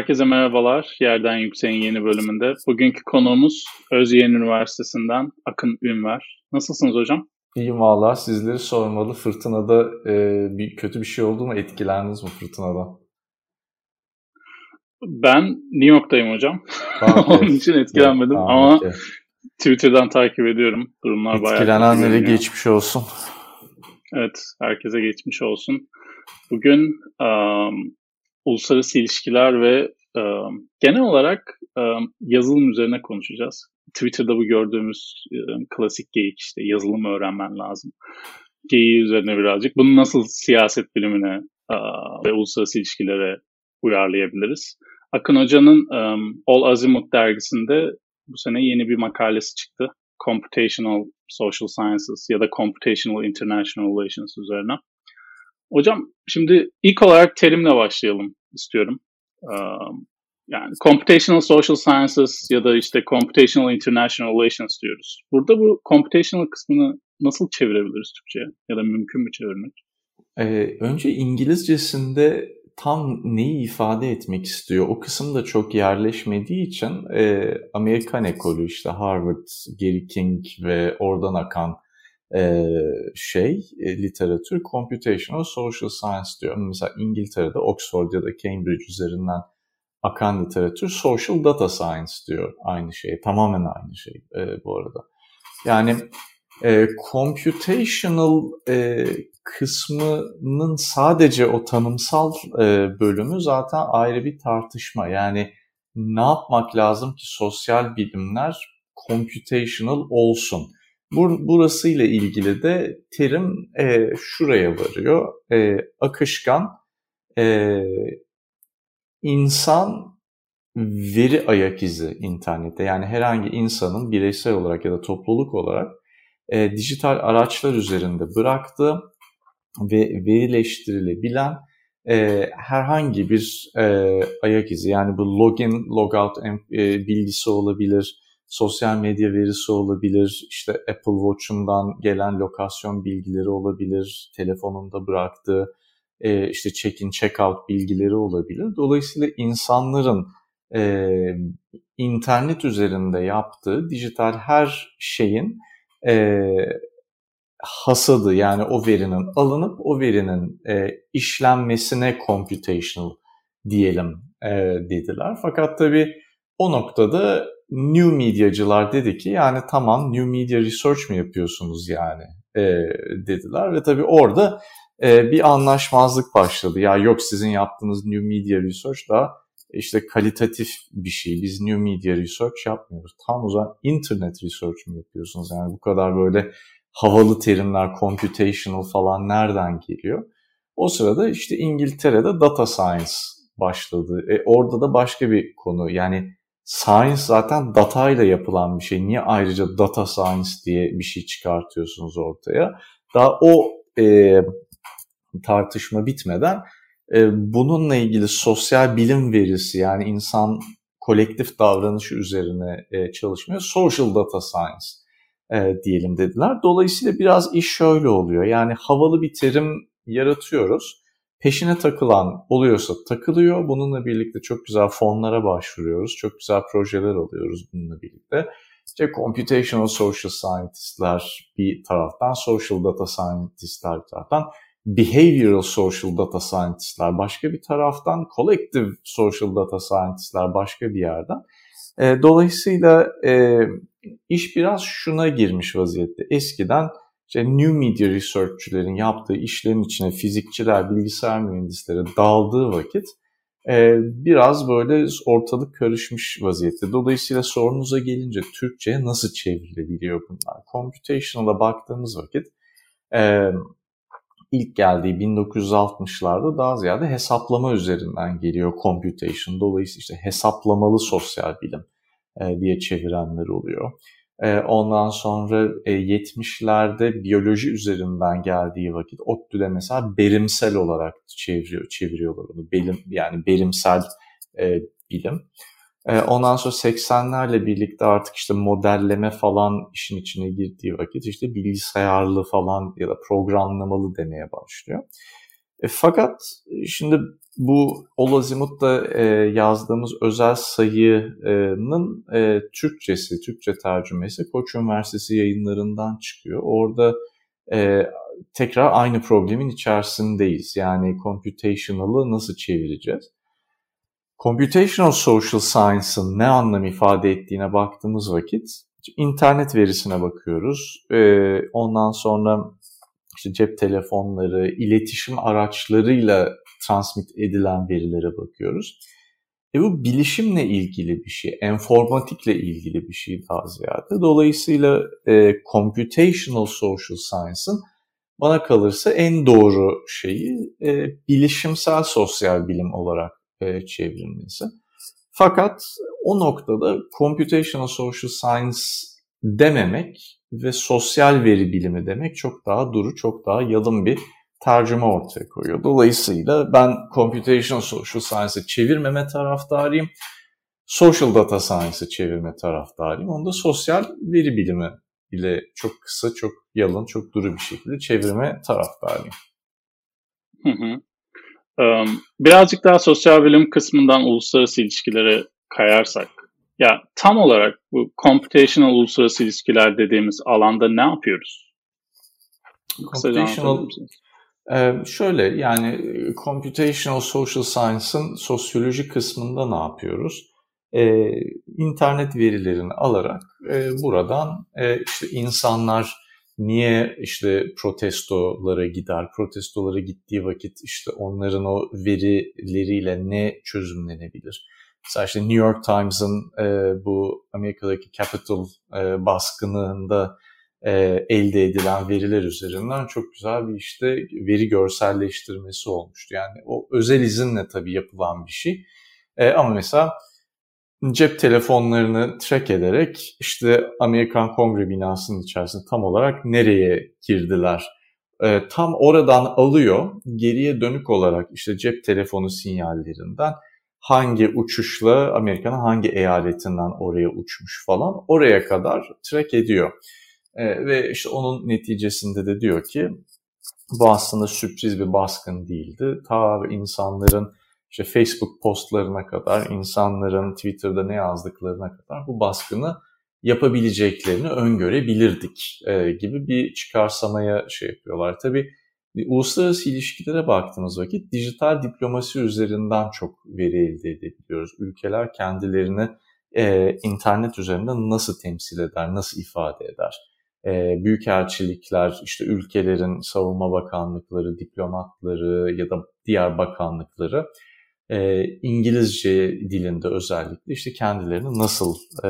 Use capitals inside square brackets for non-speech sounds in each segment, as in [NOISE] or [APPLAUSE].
Herkese merhabalar. Yerden Yüksek'in yeni bölümünde. Bugünkü konuğumuz Özyeğin Üniversitesi'nden Akın Ünver. Nasılsınız hocam? İyiyim valla. Sizleri sormalı. Fırtınada e, bir kötü bir şey oldu mu? Etkilendiniz mi fırtınadan? Ben New York'tayım hocam. [LAUGHS] Onun için etkilenmedim evet, ama okay. Twitter'dan takip ediyorum. Durumlar bayağı Etkilenenlere geçmiş olsun. Evet, herkese geçmiş olsun. Bugün um, uluslararası ilişkiler ve um, genel olarak um, yazılım üzerine konuşacağız. Twitter'da bu gördüğümüz um, klasik geyik işte yazılım öğrenmen lazım. Geyiği üzerine birazcık. Bunu nasıl siyaset bilimine uh, ve uluslararası ilişkilere uyarlayabiliriz? Akın Hoca'nın um, All Azimuth dergisinde bu sene yeni bir makalesi çıktı. Computational Social Sciences ya da Computational International Relations üzerine. Hocam şimdi ilk olarak terimle başlayalım istiyorum. Um, yani Computational Social Sciences ya da işte Computational International Relations diyoruz. Burada bu computational kısmını nasıl çevirebiliriz Türkçe'ye? Ya da mümkün mü çevirmek? Ee, önce İngilizcesinde tam neyi ifade etmek istiyor o kısım da çok yerleşmediği için e, Amerikan ekolü işte Harvard, Gary King ve oradan akan e, şey e, literatür computational social science diyor. Mesela İngiltere'de Oxford ya da Cambridge üzerinden akan literatür social data science diyor aynı şey. Tamamen aynı şey e, bu arada. Yani e, computational e, kısmının sadece o tanımsal e, bölümü zaten ayrı bir tartışma. Yani ne yapmak lazım ki sosyal bilimler computational olsun? Bur burası ile ilgili de terim e, şuraya varıyor. E, akışkan e, insan veri ayak izi internette. Yani herhangi insanın bireysel olarak ya da topluluk olarak e, dijital araçlar üzerinde bıraktığı ve verileştirilebilen e, herhangi bir e, ayak izi yani bu login, logout e, bilgisi olabilir, sosyal medya verisi olabilir, işte Apple Watch'undan gelen lokasyon bilgileri olabilir, telefonunda bıraktığı e, işte check-in, check-out bilgileri olabilir. Dolayısıyla insanların e, internet üzerinde yaptığı dijital her şeyin e, hasadı yani o verinin alınıp o verinin e, işlenmesine computational diyelim e, dediler. Fakat tabii o noktada new medyacılar dedi ki yani tamam new media research mi yapıyorsunuz yani e, dediler ve tabii orada e, bir anlaşmazlık başladı. Ya yok sizin yaptığınız new media research da işte kalitatif bir şey. Biz new media research yapmıyoruz. Tam o zaman internet research mi yapıyorsunuz? Yani bu kadar böyle havalı terimler, computational falan nereden geliyor? O sırada işte İngiltere'de data science başladı. E, orada da başka bir konu. Yani science zaten data ile yapılan bir şey. Niye ayrıca data science diye bir şey çıkartıyorsunuz ortaya? Daha o e, tartışma bitmeden e, bununla ilgili sosyal bilim verisi yani insan kolektif davranışı üzerine e, çalışmıyor. Social data science e, diyelim dediler. Dolayısıyla biraz iş şöyle oluyor. Yani havalı bir terim yaratıyoruz. Peşine takılan oluyorsa takılıyor. Bununla birlikte çok güzel fonlara başvuruyoruz. Çok güzel projeler alıyoruz bununla birlikte. İşte computational social scientist'ler bir taraftan, social data scientist'ler bir taraftan, behavioral social data scientist'ler başka bir taraftan, collective social data scientist'ler başka bir yerden. E, dolayısıyla e, iş biraz şuna girmiş vaziyette. Eskiden işte new media researchçilerin yaptığı işlerin içine fizikçiler, bilgisayar mühendisleri daldığı vakit e, biraz böyle ortalık karışmış vaziyette. Dolayısıyla sorunuza gelince Türkçe'ye nasıl çevrilebiliyor bunlar? Computational'a baktığımız vakit e, ilk geldiği 1960'larda daha ziyade hesaplama üzerinden geliyor computation. Dolayısıyla işte hesaplamalı sosyal bilim e, diye çevirenler oluyor. E, ondan sonra e, 70'lerde biyoloji üzerinden geldiği vakit ODTÜ'de mesela berimsel olarak çeviriyor, çeviriyorlar onu. Belim, yani berimsel e, bilim. E, ondan sonra 80'lerle birlikte artık işte modelleme falan işin içine girdiği vakit işte bilgisayarlı falan ya da programlamalı demeye başlıyor. E, fakat şimdi bu Olazimut'ta e, yazdığımız özel sayının e, Türkçesi, Türkçe tercümesi Koç Üniversitesi yayınlarından çıkıyor. Orada e, tekrar aynı problemin içerisindeyiz. Yani computational'ı nasıl çevireceğiz? Computational Social Science'ın ne anlam ifade ettiğine baktığımız vakit internet verisine bakıyoruz. Ee, ondan sonra işte cep telefonları, iletişim araçlarıyla transmit edilen verilere bakıyoruz. E bu bilişimle ilgili bir şey, enformatikle ilgili bir şey daha ziyade. Dolayısıyla e, computational social science'ın bana kalırsa en doğru şeyi e, bilişimsel sosyal bilim olarak e, çevrilmesi. Fakat o noktada computational social science dememek ve sosyal veri bilimi demek çok daha duru, çok daha yalın bir tercüme ortaya koyuyor. Dolayısıyla ben computational social science'ı çevirmeme taraftarıyım. Social data science'ı çevirme taraftarıyım. Onu da sosyal veri bilimi ile çok kısa, çok yalın, çok duru bir şekilde çevirme taraftarıyım. Hı hı. Birazcık daha sosyal bilim kısmından uluslararası ilişkilere kayarsak, ya tam olarak bu computational uluslararası ilişkiler dediğimiz alanda ne yapıyoruz? Computational, ee, şöyle yani computational social science'ın sosyoloji kısmında ne yapıyoruz? Ee, internet verilerini alarak e, buradan e, işte insanlar niye işte protestolara gider, protestolara gittiği vakit işte onların o verileriyle ne çözümlenebilir? Mesela işte New York Times'ın e, bu Amerika'daki Capitol e, baskınında e, elde edilen veriler üzerinden çok güzel bir işte veri görselleştirmesi olmuştu. Yani o özel izinle tabii yapılan bir şey. E, ama mesela cep telefonlarını track ederek işte Amerikan Kongre binasının içerisinde tam olarak nereye girdiler? E, tam oradan alıyor, geriye dönük olarak işte cep telefonu sinyallerinden hangi uçuşla Amerika'nın hangi eyaletinden oraya uçmuş falan oraya kadar track ediyor. E, ve işte onun neticesinde de diyor ki bu aslında sürpriz bir baskın değildi. Ta insanların işte Facebook postlarına kadar, insanların Twitter'da ne yazdıklarına kadar bu baskını yapabileceklerini öngörebilirdik e, gibi bir çıkarsamaya şey yapıyorlar. Tabii uluslararası ilişkilere baktığımız vakit dijital diplomasi üzerinden çok veri elde edebiliyoruz. Ülkeler kendilerini e, internet üzerinden nasıl temsil eder, nasıl ifade eder? E, büyükelçilikler, işte ülkelerin savunma bakanlıkları, diplomatları ya da diğer bakanlıkları e, İngilizce dilinde özellikle işte kendilerini nasıl e,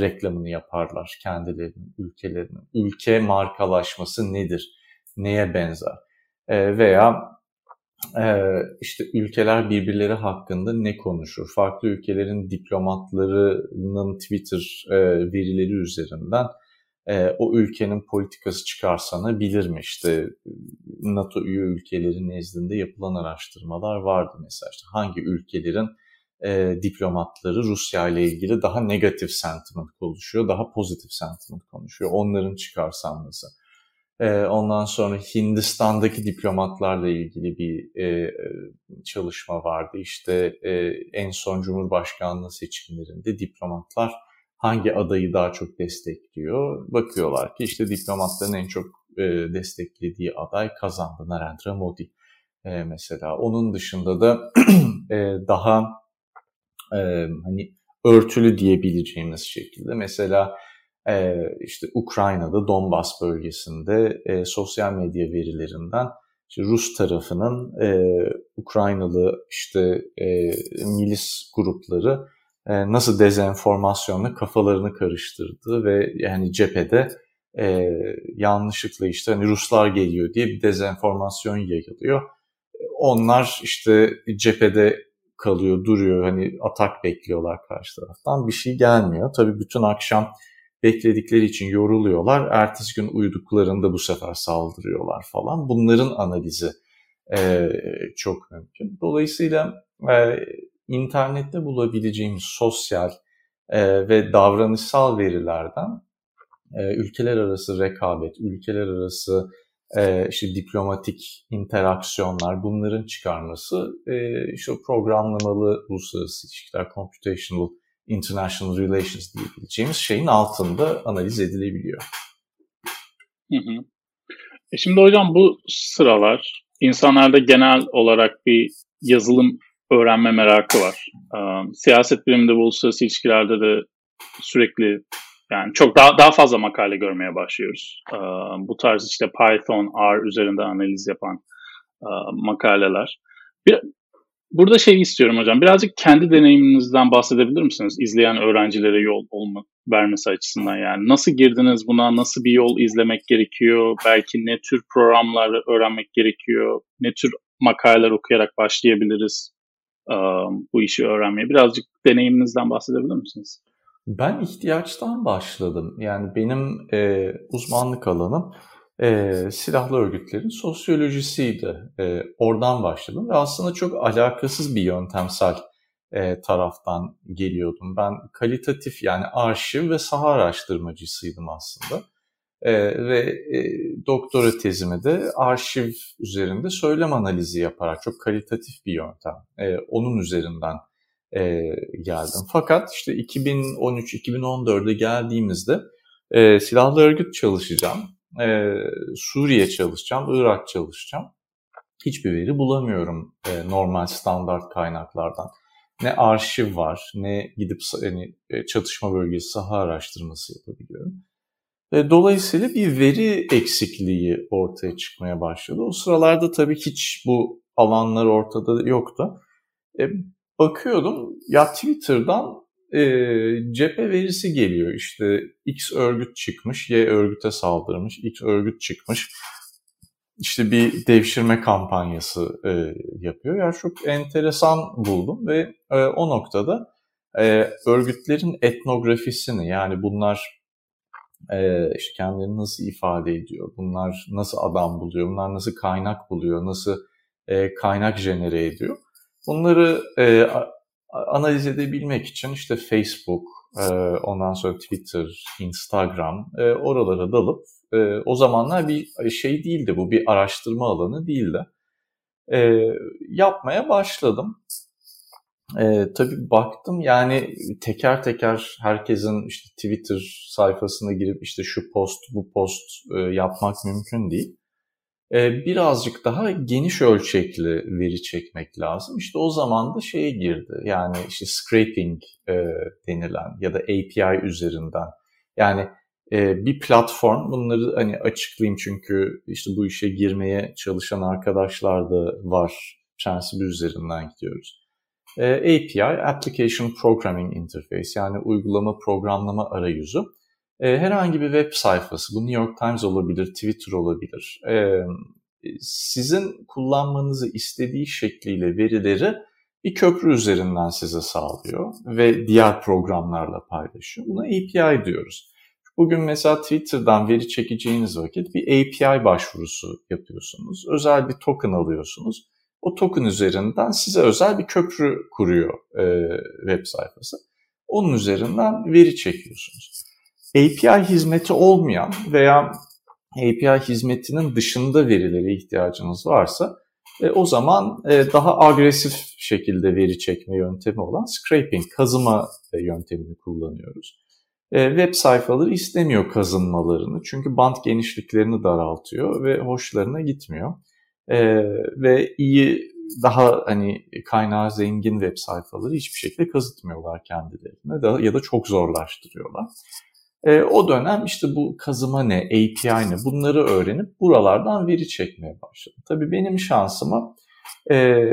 reklamını yaparlar kendilerinin, ülkelerinin. Ülke markalaşması nedir? Neye benzer? E, veya e, işte ülkeler birbirleri hakkında ne konuşur? Farklı ülkelerin diplomatlarının Twitter e, verileri üzerinden e, o ülkenin politikası çıkarsana bilir mi? İşte NATO üye ülkeleri nezdinde yapılan araştırmalar vardı mesela. İşte hangi ülkelerin e, diplomatları Rusya ile ilgili daha negatif sentiment konuşuyor, daha pozitif sentiment konuşuyor. Onların çıkarsanması. E, ondan sonra Hindistan'daki diplomatlarla ilgili bir e, çalışma vardı. İşte e, en son Cumhurbaşkanlığı seçimlerinde diplomatlar hangi adayı daha çok destekliyor? Bakıyorlar ki işte diplomatların en çok e, desteklediği aday kazandı Narendra Modi e, mesela. Onun dışında da [CLEARS THROAT] e, daha hani örtülü diyebileceğimiz şekilde mesela işte Ukrayna'da Donbas bölgesinde sosyal medya verilerinden işte Rus tarafının Ukraynalı işte milis grupları nasıl dezenformasyonla kafalarını karıştırdığı ve yani cephede e, yanlışlıkla işte hani Ruslar geliyor diye bir dezenformasyon yayılıyor. Onlar işte cephede kalıyor, duruyor. Hani atak bekliyorlar karşı taraftan. Bir şey gelmiyor. Tabii bütün akşam bekledikleri için yoruluyorlar. Ertesi gün uyuduklarında bu sefer saldırıyorlar falan. Bunların analizi e, çok mümkün. Dolayısıyla e, internette bulabileceğimiz sosyal e, ve davranışsal verilerden e, ülkeler arası rekabet, ülkeler arası e, işte diplomatik interaksiyonlar bunların çıkarması e, işte programlamalı uluslararası ilişkiler, computational international relations diyebileceğimiz şeyin altında analiz edilebiliyor. Hı hı. E şimdi hocam bu sıralar insanlarda genel olarak bir yazılım öğrenme merakı var. Um, siyaset biliminde ve uluslararası ilişkilerde de sürekli yani çok daha daha fazla makale görmeye başlıyoruz. Um, bu tarz işte Python, R üzerinde analiz yapan uh, makaleler. Bir, burada şey istiyorum hocam. Birazcık kendi deneyiminizden bahsedebilir misiniz? İzleyen öğrencilere yol olma, vermesi açısından yani. Nasıl girdiniz buna? Nasıl bir yol izlemek gerekiyor? Belki ne tür programlar öğrenmek gerekiyor? Ne tür makaleler okuyarak başlayabiliriz bu işi öğrenmeye? Birazcık deneyiminizden bahsedebilir misiniz? Ben ihtiyaçtan başladım. Yani benim e, uzmanlık alanım e, silahlı örgütlerin sosyolojisiydi. E, oradan başladım ve aslında çok alakasız bir yöntemsel e, taraftan geliyordum. Ben kalitatif yani arşiv ve saha araştırmacısıydım aslında. E, ve e, doktora tezimi de arşiv üzerinde söylem analizi yaparak çok kalitatif bir yöntem. E, onun üzerinden e, geldim. Fakat işte 2013-2014'e geldiğimizde e, silahlı örgüt çalışacağım, e, Suriye çalışacağım, Irak çalışacağım. Hiçbir veri bulamıyorum e, normal standart kaynaklardan ne arşiv var, ne gidip hani, e, çatışma bölgesi saha araştırması yapabiliyorum. Dolayısıyla bir veri eksikliği ortaya çıkmaya başladı. O sıralarda tabii hiç bu alanlar ortada yoktu. E, bakıyordum ya Twitter'dan e, cephe verisi geliyor. İşte X örgüt çıkmış, Y örgüte saldırmış, X örgüt çıkmış işte bir devşirme kampanyası e, yapıyor. Yani çok enteresan buldum ve e, o noktada e, örgütlerin etnografisini yani bunlar e, işte kendilerini nasıl ifade ediyor, bunlar nasıl adam buluyor, bunlar nasıl kaynak buluyor, nasıl e, kaynak jenere ediyor. Bunları e, analiz edebilmek için işte Facebook, e, ondan sonra Twitter, Instagram e, oralara dalıp e, o zamanlar bir şey değildi bu, bir araştırma alanı değildi. E, yapmaya başladım. E, tabii baktım yani teker teker herkesin işte Twitter sayfasına girip işte şu post bu post e, yapmak mümkün değil. E, birazcık daha geniş ölçekli veri çekmek lazım. İşte o zaman da şeye girdi yani işte scraping e, denilen ya da API üzerinden yani e, bir platform. Bunları hani açıklayayım çünkü işte bu işe girmeye çalışan arkadaşlar da var. Prensibi üzerinden gidiyoruz. E, API, Application Programming Interface yani uygulama programlama arayüzü. E, herhangi bir web sayfası, bu New York Times olabilir, Twitter olabilir. E, sizin kullanmanızı istediği şekliyle verileri bir köprü üzerinden size sağlıyor ve diğer programlarla paylaşıyor. Buna API diyoruz. Bugün mesela Twitter'dan veri çekeceğiniz vakit bir API başvurusu yapıyorsunuz. Özel bir token alıyorsunuz. O token üzerinden size özel bir köprü kuruyor e, web sayfası. Onun üzerinden veri çekiyorsunuz. API hizmeti olmayan veya API hizmetinin dışında verilere ihtiyacınız varsa e, o zaman e, daha agresif şekilde veri çekme yöntemi olan scraping, kazıma e, yöntemini kullanıyoruz e, web sayfaları istemiyor kazınmalarını. Çünkü bant genişliklerini daraltıyor ve hoşlarına gitmiyor. E, ve iyi daha hani kaynağı zengin web sayfaları hiçbir şekilde kazıtmıyorlar kendilerine de, ya da çok zorlaştırıyorlar. E, o dönem işte bu kazıma ne, API ne bunları öğrenip buralardan veri çekmeye başladım. Tabii benim şansıma e,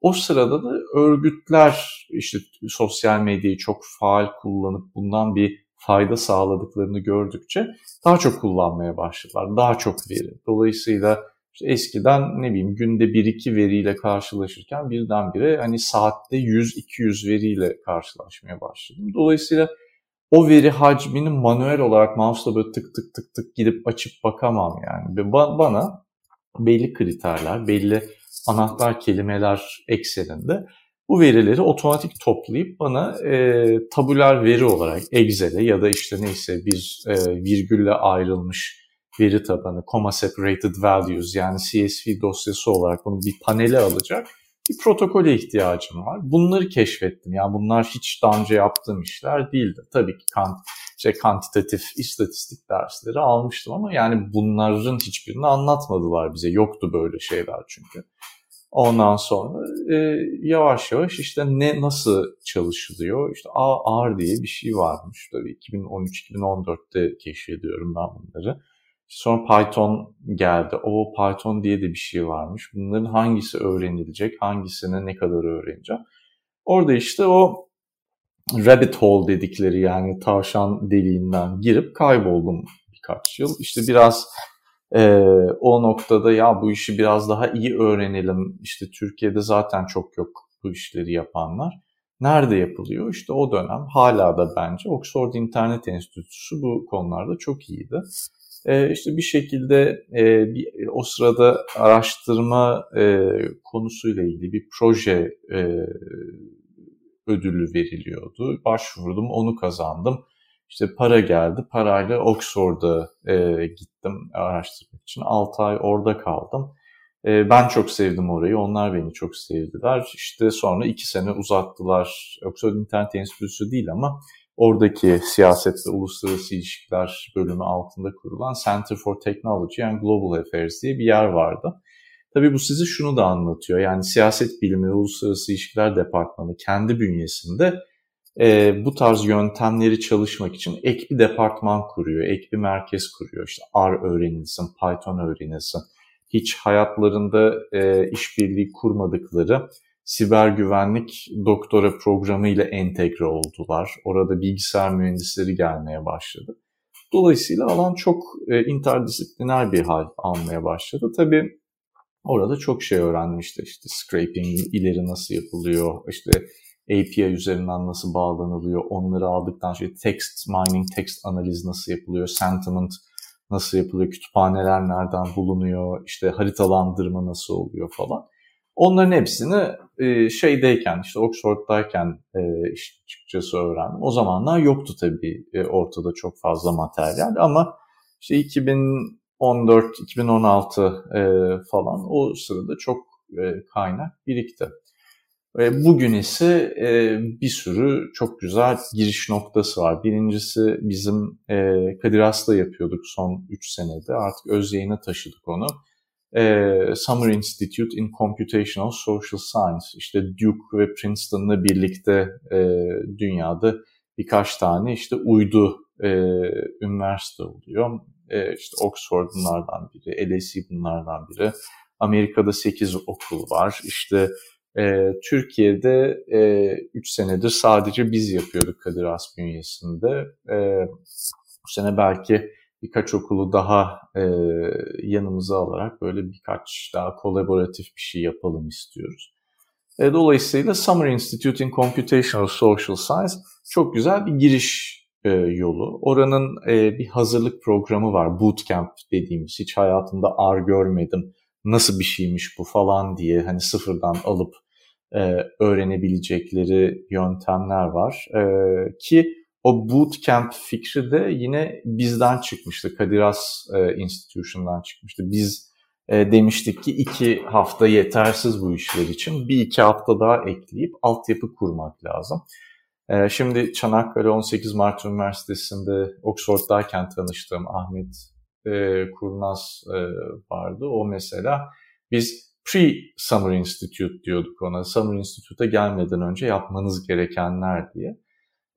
o sırada da örgütler işte sosyal medyayı çok faal kullanıp bundan bir fayda sağladıklarını gördükçe daha çok kullanmaya başladılar. Daha çok veri. Dolayısıyla işte eskiden ne bileyim günde 1-2 veriyle karşılaşırken birdenbire hani saatte 100-200 veriyle karşılaşmaya başladım. Dolayısıyla o veri hacmini manuel olarak mouse'la böyle tık tık tık tık gidip açıp bakamam yani. Bana belli kriterler, belli anahtar kelimeler ekseninde bu verileri otomatik toplayıp bana e, tabular veri olarak Excel'e ya da işte neyse bir e, virgülle ayrılmış veri tabanı, comma separated values yani CSV dosyası olarak bunu bir panele alacak bir protokole ihtiyacım var. Bunları keşfettim. Yani bunlar hiç daha önce yaptığım işler değildi. Tabii ki kant, işte kantitatif istatistik dersleri almıştım ama yani bunların hiçbirini anlatmadılar bize. Yoktu böyle şeyler çünkü. Ondan sonra e, yavaş yavaş işte ne nasıl çalışılıyor? İşte R diye bir şey varmış. Tabii 2013-2014'te keşfediyorum ben bunları. Sonra Python geldi. O Python diye de bir şey varmış. Bunların hangisi öğrenilecek, hangisini ne kadar öğreneceğim. Orada işte o rabbit hole dedikleri yani tavşan deliğinden girip kayboldum birkaç yıl. İşte biraz e, o noktada ya bu işi biraz daha iyi öğrenelim. İşte Türkiye'de zaten çok yok bu işleri yapanlar. Nerede yapılıyor? İşte o dönem hala da bence Oxford İnternet Enstitüsü bu konularda çok iyiydi. E, işte bir şekilde e, bir, o sırada araştırma e, konusuyla ilgili bir proje ödülü veriliyordu. Başvurdum, onu kazandım. İşte para geldi. Parayla Oxford'a gittim araştırmak için. 6 ay orada kaldım. Ben çok sevdim orayı. Onlar beni çok sevdiler. İşte sonra 2 sene uzattılar. Oxford İnternet Enstitüsü değil ama oradaki siyaset ve uluslararası ilişkiler bölümü altında kurulan Center for Technology and Global Affairs diye bir yer vardı. Tabii bu size şunu da anlatıyor. Yani siyaset bilimi ve uluslararası ilişkiler departmanı kendi bünyesinde e, bu tarz yöntemleri çalışmak için ek bir departman kuruyor, ek bir merkez kuruyor. İşte R öğrenilsin, Python öğrenilsin. Hiç hayatlarında e, işbirliği kurmadıkları siber güvenlik doktora programı ile entegre oldular. Orada bilgisayar mühendisleri gelmeye başladı. Dolayısıyla alan çok e, interdisipliner bir hal almaya başladı. Tabii orada çok şey öğrendim işte işte scraping ileri nasıl yapılıyor, işte API üzerinden nasıl bağlanılıyor, onları aldıktan sonra text mining, text analiz nasıl yapılıyor, sentiment nasıl yapılıyor, kütüphaneler nereden bulunuyor, işte haritalandırma nasıl oluyor falan. Onların hepsini e, şeydeyken işte Oxford'dayken e, açıkçası öğrendim. O zamanlar yoktu tabii e, ortada çok fazla materyal ama işte 2014-2016 e, falan o sırada çok e, kaynak birikti. Ve bugün ise e, bir sürü çok güzel giriş noktası var. Birincisi bizim e, Kadir Has'la yapıyorduk son 3 senede. Artık öz yayına taşıdık onu e, Summer Institute in Computational Social Science, işte Duke ve Princeton'la birlikte e, dünyada birkaç tane işte uydu e, üniversite oluyor. E, işte Oxford bunlardan biri, LSE bunlardan biri. Amerika'da 8 okul var. İşte e, Türkiye'de 3 e, senedir sadece biz yapıyorduk Kadir Has bünyesinde. E, bu sene belki birkaç okulu daha e, yanımıza alarak böyle birkaç daha kolaboratif bir şey yapalım istiyoruz. E, dolayısıyla Summer Institute in Computational Social Science çok güzel bir giriş e, yolu. Oranın e, bir hazırlık programı var, bootcamp dediğimiz. Hiç hayatımda R görmedim, nasıl bir şeymiş bu falan diye hani sıfırdan alıp e, öğrenebilecekleri yöntemler var. E, ki o bootcamp fikri de yine bizden çıkmıştı. Kadir Has e, Institution'dan çıkmıştı. Biz e, demiştik ki iki hafta yetersiz bu işler için. Bir iki hafta daha ekleyip altyapı kurmak lazım. E, şimdi Çanakkale 18 Mart Üniversitesi'nde Oxford'dayken tanıştığım Ahmet e, Kurnaz e, vardı. O mesela biz Pre-Summer Institute diyorduk ona. Summer Institute'a gelmeden önce yapmanız gerekenler diye.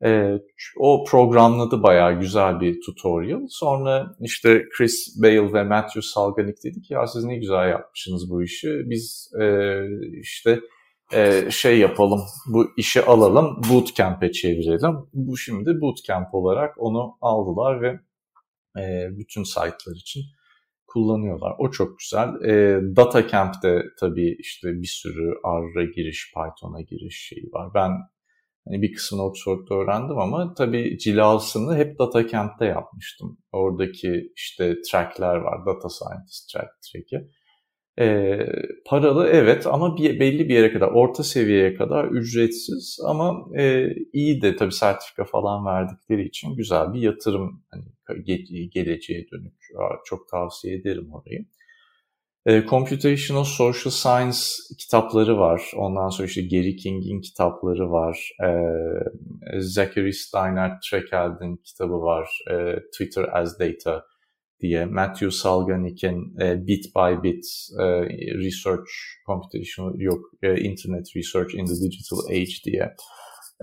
E, o programladı bayağı güzel bir tutorial. Sonra işte Chris Bale ve Matthew Salganik dedi ki ya siz ne güzel yapmışsınız bu işi. Biz e, işte e, şey yapalım, bu işi alalım, bootcamp'e çevirelim. Bu şimdi bootcamp olarak onu aldılar ve e, bütün site'lar için kullanıyorlar. O çok güzel. E, Data Camp'te tabii işte bir sürü R''a giriş, Python'a giriş şeyi var. Ben Hani bir kısmını Oxford'da öğrendim ama tabii cilasını hep Data Camp'te yapmıştım. Oradaki işte trackler var, Data Scientist track, track'i. E, paralı evet ama bir, belli bir yere kadar, orta seviyeye kadar ücretsiz ama e, iyi de tabii sertifika falan verdikleri için güzel bir yatırım hani, ge- geleceğe dönük. Çok tavsiye ederim orayı. E, Computational Social Science kitapları var. Ondan sonra işte Gary King'in kitapları var. E, Zachary Steiner Trekeld'in kitabı var. E, Twitter as Data diye Matthew Salganik'in e, Bit by Bit e, Research Computational yok e, Internet Research in the Digital Age diye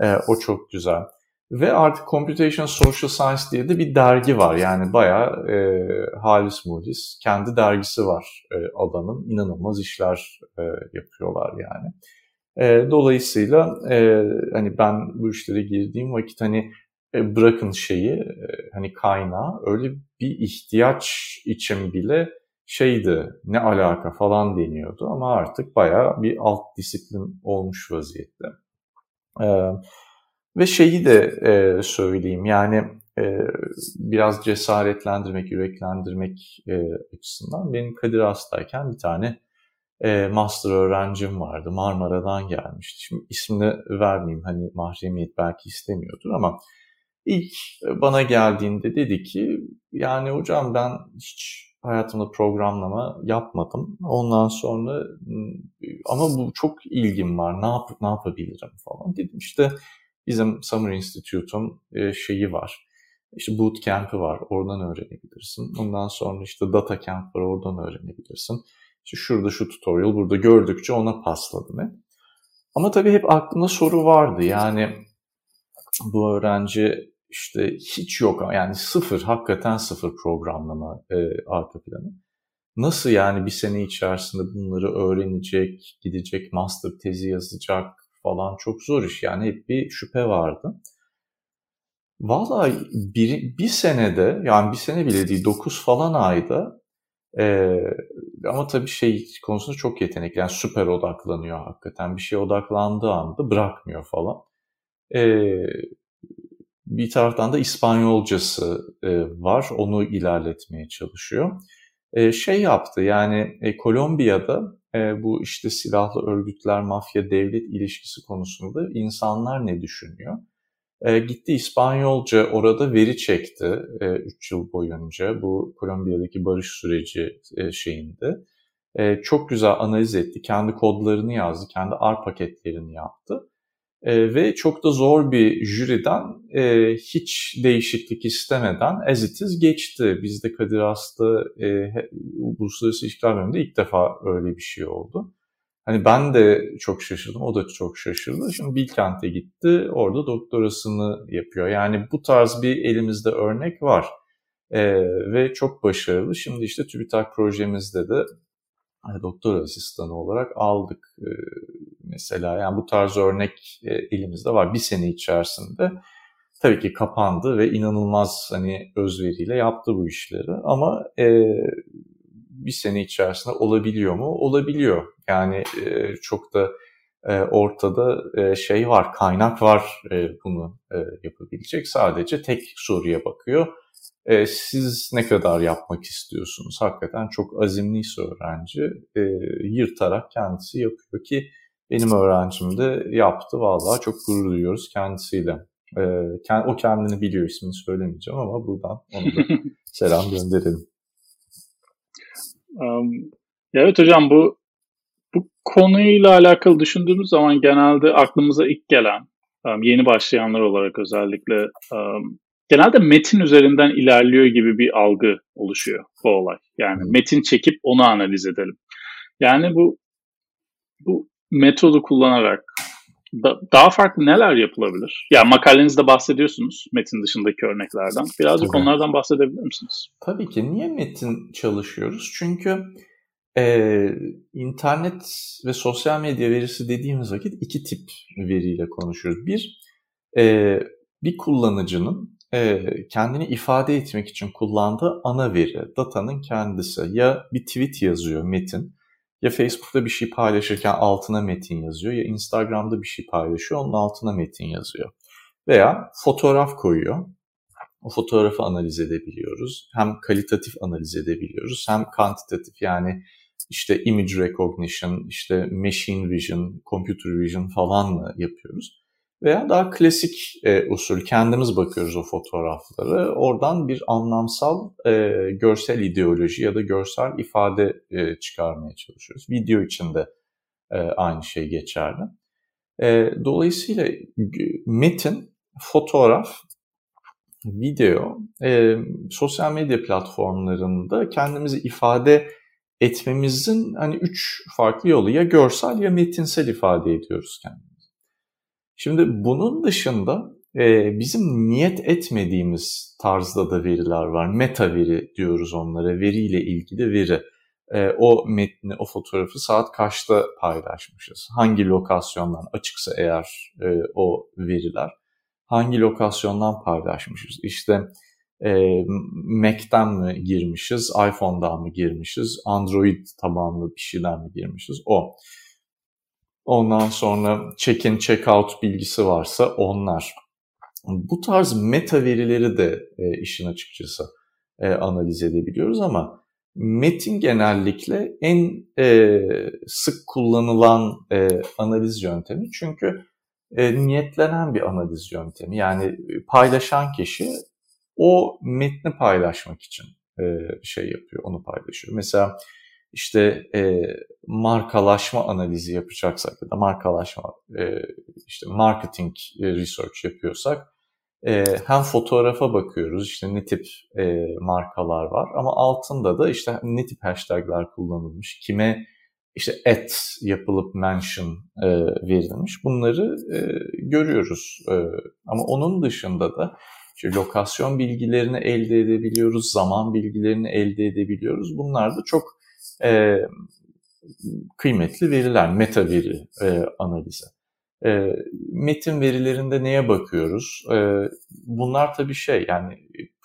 e, o çok güzel. Ve artık Computation Social Science diye de bir dergi var. Yani bayağı e, halis muhlis kendi dergisi var e, alanın. inanılmaz işler e, yapıyorlar yani. E, dolayısıyla e, hani ben bu işlere girdiğim vakit hani e, bırakın şeyi e, hani kaynağı öyle bir ihtiyaç için bile şeydi ne alaka falan deniyordu ama artık bayağı bir alt disiplin olmuş vaziyette. Ee, ve şeyi de e, söyleyeyim yani e, biraz cesaretlendirmek, yüreklendirmek e, açısından benim Kadir Has'tayken bir tane e, master öğrencim vardı. Marmara'dan gelmişti. Şimdi ismini vermeyeyim hani mahremiyet belki istemiyordur ama İlk bana geldiğinde dedi ki yani hocam ben hiç hayatımda programlama yapmadım. Ondan sonra ama bu çok ilgim var. Ne yap ne yapabilirim falan dedim. İşte bizim Summer Institute'un e, şeyi var. İşte bootcamp'i var. Oradan öğrenebilirsin. Ondan sonra işte data camp var. Oradan öğrenebilirsin. İşte şurada şu tutorial burada gördükçe ona pasladım hep. Ama tabii hep aklımda soru vardı. Yani bu öğrenci işte hiç yok yani sıfır hakikaten sıfır programlama e, arka planı. Nasıl yani bir sene içerisinde bunları öğrenecek, gidecek, master tezi yazacak falan çok zor iş. Yani hep bir şüphe vardı. Valla bir, bir senede yani bir sene bile değil 9 falan ayda e, ama tabii şey konusunda çok yetenekli. Yani süper odaklanıyor hakikaten. Bir şeye odaklandığı anda bırakmıyor falan. E, bir taraftan da İspanyolcası e, var. Onu ilerletmeye çalışıyor. E, şey yaptı yani e, Kolombiya'da e, bu işte silahlı örgütler, mafya, devlet ilişkisi konusunda insanlar ne düşünüyor? E, gitti İspanyolca orada veri çekti 3 e, yıl boyunca bu Kolombiya'daki barış süreci e, şeyinde. E, çok güzel analiz etti. Kendi kodlarını yazdı, kendi R paketlerini yaptı. E, ve çok da zor bir jüriden e, hiç değişiklik istemeden as it is geçti. Bizde Kadir Aslı e, Uluslararası İlişkiler Bölümünde ilk defa öyle bir şey oldu. Hani ben de çok şaşırdım, o da çok şaşırdı. Şimdi Bilkent'e gitti, orada doktorasını yapıyor. Yani bu tarz bir elimizde örnek var. Ee, ve çok başarılı. Şimdi işte TÜBİTAK projemizde de doktor asistanı olarak aldık e, mesela. Yani bu tarz örnek e, elimizde var. Bir sene içerisinde tabii ki kapandı ve inanılmaz hani özveriyle yaptı bu işleri. Ama e, bir sene içerisinde olabiliyor mu? Olabiliyor. Yani e, çok da e, ortada e, şey var, kaynak var e, bunu e, yapabilecek. Sadece tek soruya bakıyor e, siz ne kadar yapmak istiyorsunuz? Hakikaten çok azimliyse öğrenci e, yırtarak kendisi yapıyor ki benim öğrencim de yaptı. Vallahi çok gurur duyuyoruz kendisiyle. E, o kendini biliyor ismini söylemeyeceğim ama buradan onu da [LAUGHS] selam gönderelim. Um, evet hocam bu bu konuyla alakalı düşündüğümüz zaman genelde aklımıza ilk gelen um, yeni başlayanlar olarak özellikle um, genelde metin üzerinden ilerliyor gibi bir algı oluşuyor bu olay. Yani hmm. metin çekip onu analiz edelim. Yani bu bu metodu kullanarak da, daha farklı neler yapılabilir? Ya yani makalenizde bahsediyorsunuz metin dışındaki örneklerden. Birazcık Tabii. onlardan bahsedebilir misiniz? Tabii ki. Niye metin çalışıyoruz? Çünkü e, internet ve sosyal medya verisi dediğimiz vakit iki tip veriyle konuşuyoruz. Bir, e, bir kullanıcının kendini ifade etmek için kullandığı ana veri, datanın kendisi. Ya bir tweet yazıyor metin, ya Facebook'ta bir şey paylaşırken altına metin yazıyor, ya Instagram'da bir şey paylaşıyor, onun altına metin yazıyor. Veya fotoğraf koyuyor, o fotoğrafı analiz edebiliyoruz. Hem kalitatif analiz edebiliyoruz hem kantitatif yani işte image recognition, işte machine vision, computer vision falanla yapıyoruz. Veya daha klasik e, usul kendimiz bakıyoruz o fotoğrafları. Oradan bir anlamsal e, görsel ideoloji ya da görsel ifade e, çıkarmaya çalışıyoruz. Video için de e, aynı şey geçerli. E, dolayısıyla metin, fotoğraf, video, e, sosyal medya platformlarında kendimizi ifade etmemizin hani üç farklı yolu ya görsel ya metinsel ifade ediyoruz kendimizi. Şimdi bunun dışında e, bizim niyet etmediğimiz tarzda da veriler var. Meta veri diyoruz onlara, veriyle ilgili veri. E, o metni, o fotoğrafı saat kaçta paylaşmışız? Hangi lokasyondan açıksa eğer e, o veriler? Hangi lokasyondan paylaşmışız? İşte e, Mac'ten mi girmişiz, iPhone'dan mı girmişiz, Android tabanlı bir şeyden mi girmişiz? O. Ondan sonra check-in, check-out bilgisi varsa onlar. Bu tarz meta verileri de e, işin açıkçası e, analiz edebiliyoruz ama metin genellikle en e, sık kullanılan e, analiz yöntemi çünkü e, niyetlenen bir analiz yöntemi. Yani paylaşan kişi o metni paylaşmak için e, şey yapıyor, onu paylaşıyor. Mesela işte e, markalaşma analizi yapacaksak ya da markalaşma e, işte marketing research yapıyorsak e, hem fotoğrafa bakıyoruz işte ne tip e, markalar var ama altında da işte ne tip hashtagler kullanılmış, kime işte et yapılıp mention e, verilmiş bunları e, görüyoruz. E, ama onun dışında da işte lokasyon bilgilerini elde edebiliyoruz, zaman bilgilerini elde edebiliyoruz. Bunlar da çok e, kıymetli veriler, meta veri e, analizi. E, metin verilerinde neye bakıyoruz? E, bunlar tabii şey yani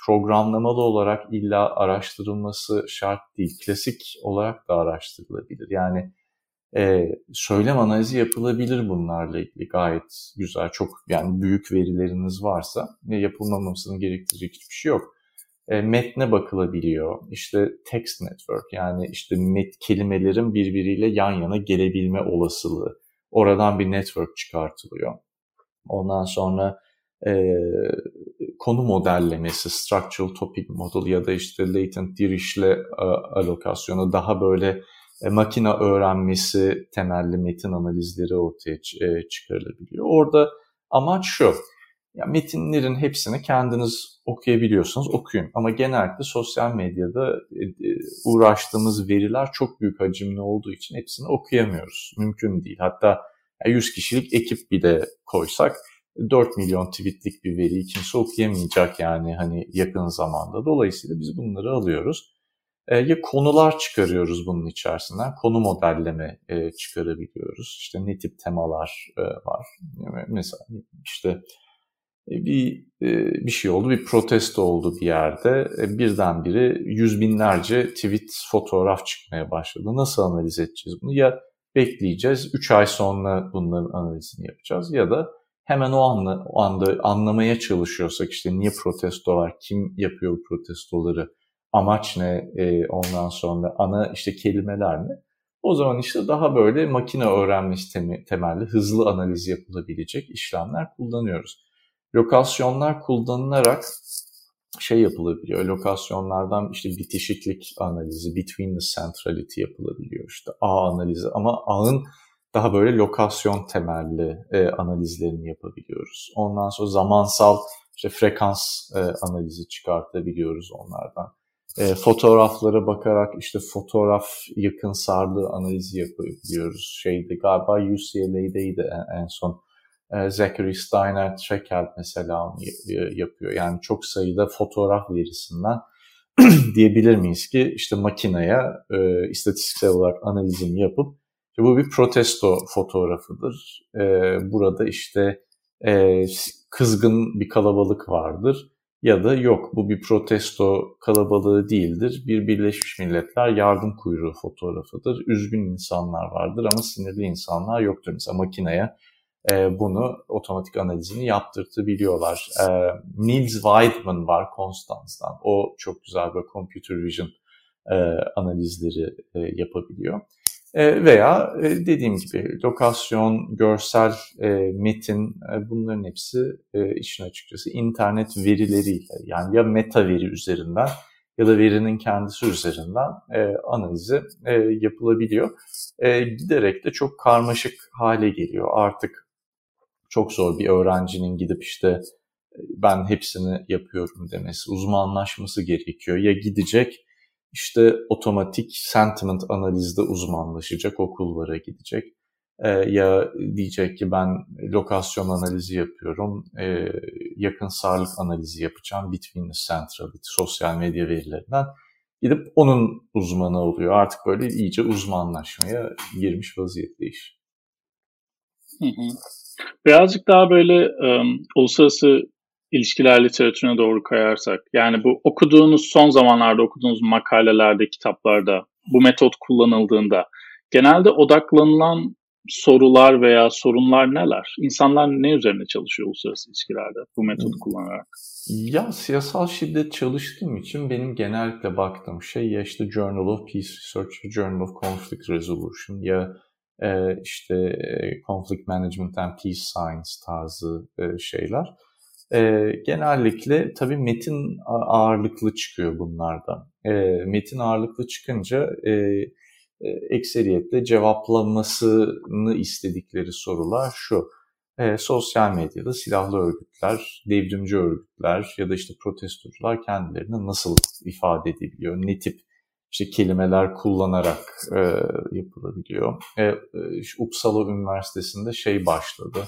programlamalı olarak illa araştırılması şart değil. Klasik olarak da araştırılabilir. Yani e, söylem analizi yapılabilir bunlarla ilgili gayet güzel. Çok yani büyük verileriniz varsa ve yapılmamasını gerektirecek hiçbir şey yok. E, metne bakılabiliyor. İşte text network yani işte met kelimelerin birbiriyle yan yana gelebilme olasılığı. Oradan bir network çıkartılıyor. Ondan sonra e, konu modellemesi, structural topic model ya da işte latent dirişle alokasyonu daha böyle e, makine öğrenmesi temelli metin analizleri ortaya e, çıkarılabiliyor. Orada amaç şu, ya metinlerin hepsini kendiniz okuyabiliyorsanız okuyun. Ama genellikle sosyal medyada e, e, uğraştığımız veriler çok büyük hacimli olduğu için hepsini okuyamıyoruz. Mümkün değil. Hatta 100 kişilik ekip bile koysak 4 milyon tweetlik bir veriyi kimse okuyamayacak yani hani yakın zamanda. Dolayısıyla biz bunları alıyoruz. E, ya konular çıkarıyoruz bunun içerisinden, konu modelleme çıkarabiliyoruz. İşte ne tip temalar var. Mesela işte bir bir şey oldu, bir protesto oldu bir yerde. Birdenbire yüz binlerce tweet, fotoğraf çıkmaya başladı. Nasıl analiz edeceğiz bunu? Ya bekleyeceğiz, 3 ay sonra bunların analizini yapacağız ya da hemen o anda, o anda anlamaya çalışıyorsak işte niye protesto var, kim yapıyor bu protestoları, amaç ne, e, ondan sonra ana işte kelimeler ne? O zaman işte daha böyle makine öğrenmesi temelli hızlı analiz yapılabilecek işlemler kullanıyoruz. Lokasyonlar kullanılarak şey yapılabiliyor. Lokasyonlardan işte bitişiklik analizi, between the centrality yapılabiliyor. İşte ağ analizi ama ağın daha böyle lokasyon temelli e, analizlerini yapabiliyoruz. Ondan sonra zamansal işte frekans e, analizi çıkartabiliyoruz onlardan e, fotoğraflara bakarak işte fotoğraf yakın sarlığı analizi yapabiliyoruz. Şeyde galiba UCLA'deydi en, en son. E, Zachary Steiner Trekeld mesela yapıyor. Yani çok sayıda fotoğraf verisinden [CLEARS THROAT] diyebilir miyiz ki işte makineye e, istatistiksel olarak analizini yapıp işte bu bir protesto fotoğrafıdır. E, burada işte e, kızgın bir kalabalık vardır ya da yok bu bir protesto kalabalığı değildir. Bir Birleşmiş Milletler yardım kuyruğu fotoğrafıdır. Üzgün insanlar vardır ama sinirli insanlar yoktur. Mesela makineye e, bunu otomatik analizini yaptırtabiliyorlar. E, Niels Weidman var Konstanz'dan. O çok güzel bir computer vision e, analizleri e, yapabiliyor. E, veya e, dediğim gibi lokasyon, görsel, e, metin e, bunların hepsi e, işin açıkçası internet verileriyle yani ya meta veri üzerinden ya da verinin kendisi üzerinden e, analizi e, yapılabiliyor. E, giderek de çok karmaşık hale geliyor. Artık çok zor bir öğrencinin gidip işte e, ben hepsini yapıyorum demesi, uzmanlaşması gerekiyor. Ya gidecek işte otomatik sentiment analizde uzmanlaşacak, okullara gidecek. E, ya diyecek ki ben lokasyon analizi yapıyorum, e, yakın sağlık analizi yapacağım, Bitwiness Centrality, sosyal medya verilerinden. Gidip onun uzmanı oluyor. Artık böyle iyice uzmanlaşmaya girmiş vaziyette iş. Birazcık daha böyle um, uluslararası ilişkiler literatürüne doğru kayarsak, yani bu okuduğunuz son zamanlarda okuduğunuz makalelerde, kitaplarda bu metot kullanıldığında genelde odaklanılan sorular veya sorunlar neler? İnsanlar ne üzerine çalışıyor uluslararası ilişkilerde bu metodu hmm. kullanarak? Ya siyasal şiddet çalıştığım için benim genellikle baktığım şey ya işte Journal of Peace Research, Journal of Conflict Resolution ya e, işte e, Conflict Management and Peace Science tarzı e, şeyler. E, genellikle tabii metin ağırlıklı çıkıyor bunlardan. E, metin ağırlıklı çıkınca e, e, ekseriyetle cevaplamasını istedikleri sorular şu. E, sosyal medyada silahlı örgütler, devrimci örgütler ya da işte protestocular kendilerini nasıl ifade edebiliyor? Ne tip işte kelimeler kullanarak e, yapılabiliyor. E, e, Uppsala Üniversitesi'nde şey başladı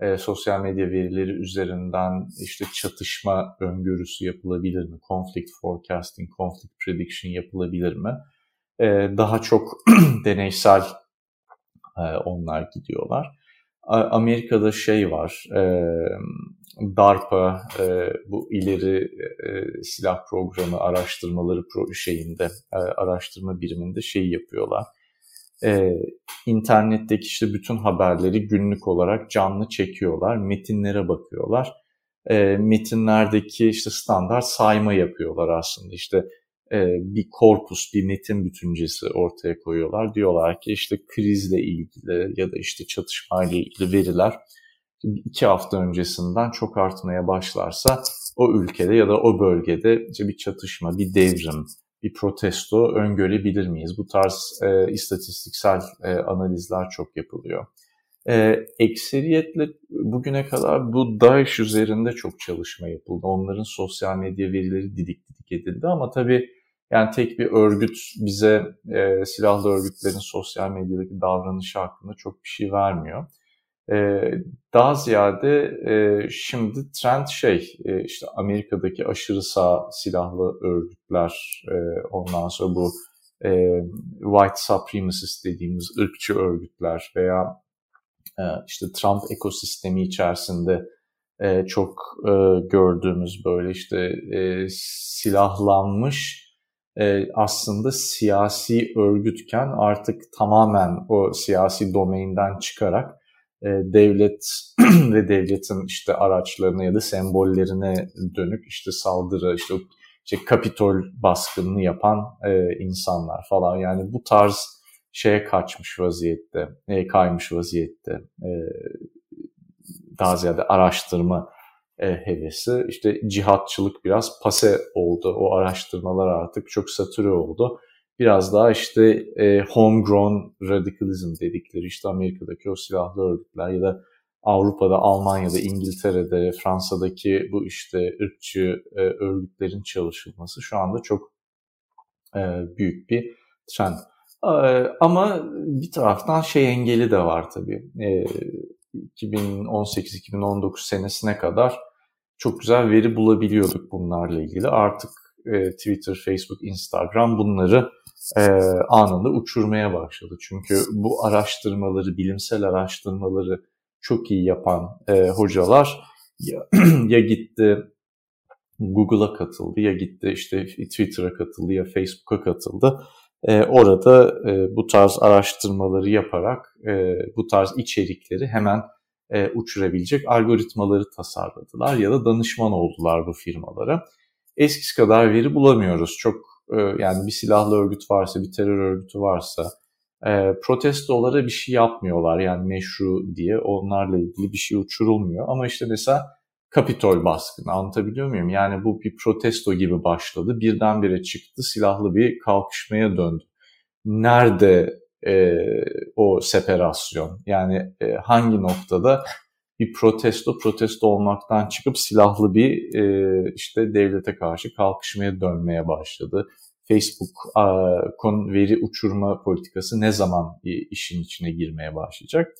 e, sosyal medya verileri üzerinden işte çatışma öngörüsü yapılabilir mi? Conflict forecasting, conflict prediction yapılabilir mi? E, daha çok [CLEARS THROAT] deneysel e, onlar gidiyorlar. Amerika'da şey var, e, DARPA e, bu ileri e, silah programı araştırmaları pro şeyinde e, araştırma biriminde şey yapıyorlar e, internetteki işte bütün haberleri günlük olarak canlı çekiyorlar, metinlere bakıyorlar. E, metinlerdeki işte standart sayma yapıyorlar aslında. İşte e, bir korpus, bir metin bütüncesi ortaya koyuyorlar. Diyorlar ki işte krizle ilgili ya da işte çatışmayla ilgili veriler iki hafta öncesinden çok artmaya başlarsa o ülkede ya da o bölgede işte bir çatışma, bir devrim, bir protesto öngörebilir miyiz? Bu tarz e, istatistiksel e, analizler çok yapılıyor. E, ekseriyetle bugüne kadar bu DAEŞ üzerinde çok çalışma yapıldı. Onların sosyal medya verileri didik didik edildi ama tabii yani tek bir örgüt bize e, silahlı örgütlerin sosyal medyadaki davranışı hakkında çok bir şey vermiyor. Ee, daha ziyade e, şimdi trend şey e, işte Amerika'daki aşırı sağ silahlı örgütler e, ondan sonra bu white supremacist dediğimiz ırkçı örgütler veya işte Trump ekosistemi içerisinde çok gördüğümüz böyle işte silahlanmış aslında siyasi örgütken artık tamamen o siyasi domainden çıkarak e, devlet [CLEARS THROAT] ve devletin işte araçlarına ya da sembollerine dönük işte saldırı, işte, işte Kapitol baskınını yapan e, insanlar falan yani bu tarz şeye kaçmış vaziyette, e, kaymış vaziyette. E, daha ziyade araştırma e, hevesi. İşte cihatçılık biraz pase oldu. O araştırmalar artık çok satüre oldu biraz daha işte e, homegrown radikalizm dedikleri işte Amerika'daki o silahlı örgütler ya da Avrupa'da, Almanya'da, İngiltere'de, Fransa'daki bu işte ırkçı e, örgütlerin çalışılması şu anda çok e, büyük bir trend. E, ama bir taraftan şey engeli de var tabii. E, 2018-2019 senesine kadar çok güzel veri bulabiliyorduk bunlarla ilgili. Artık e, Twitter, Facebook, Instagram bunları e, anında uçurmaya başladı. Çünkü bu araştırmaları, bilimsel araştırmaları çok iyi yapan e, hocalar ya, [CLEARS THROAT] ya gitti Google'a katıldı ya gitti işte Twitter'a katıldı ya Facebook'a katıldı. E, orada e, bu tarz araştırmaları yaparak e, bu tarz içerikleri hemen e, uçurabilecek algoritmaları tasarladılar ya da danışman oldular bu firmalara. Eskisi kadar veri bulamıyoruz. Çok yani bir silahlı örgüt varsa, bir terör örgütü varsa e, protestolara bir şey yapmıyorlar yani meşru diye onlarla ilgili bir şey uçurulmuyor. Ama işte mesela Kapitol baskını anlatabiliyor muyum? Yani bu bir protesto gibi başladı. Birdenbire çıktı silahlı bir kalkışmaya döndü. Nerede e, o separasyon? Yani e, hangi noktada bir protesto protesto olmaktan çıkıp silahlı bir e, işte devlete karşı kalkışmaya dönmeye başladı. Facebook kon veri uçurma politikası ne zaman işin içine girmeye başlayacak?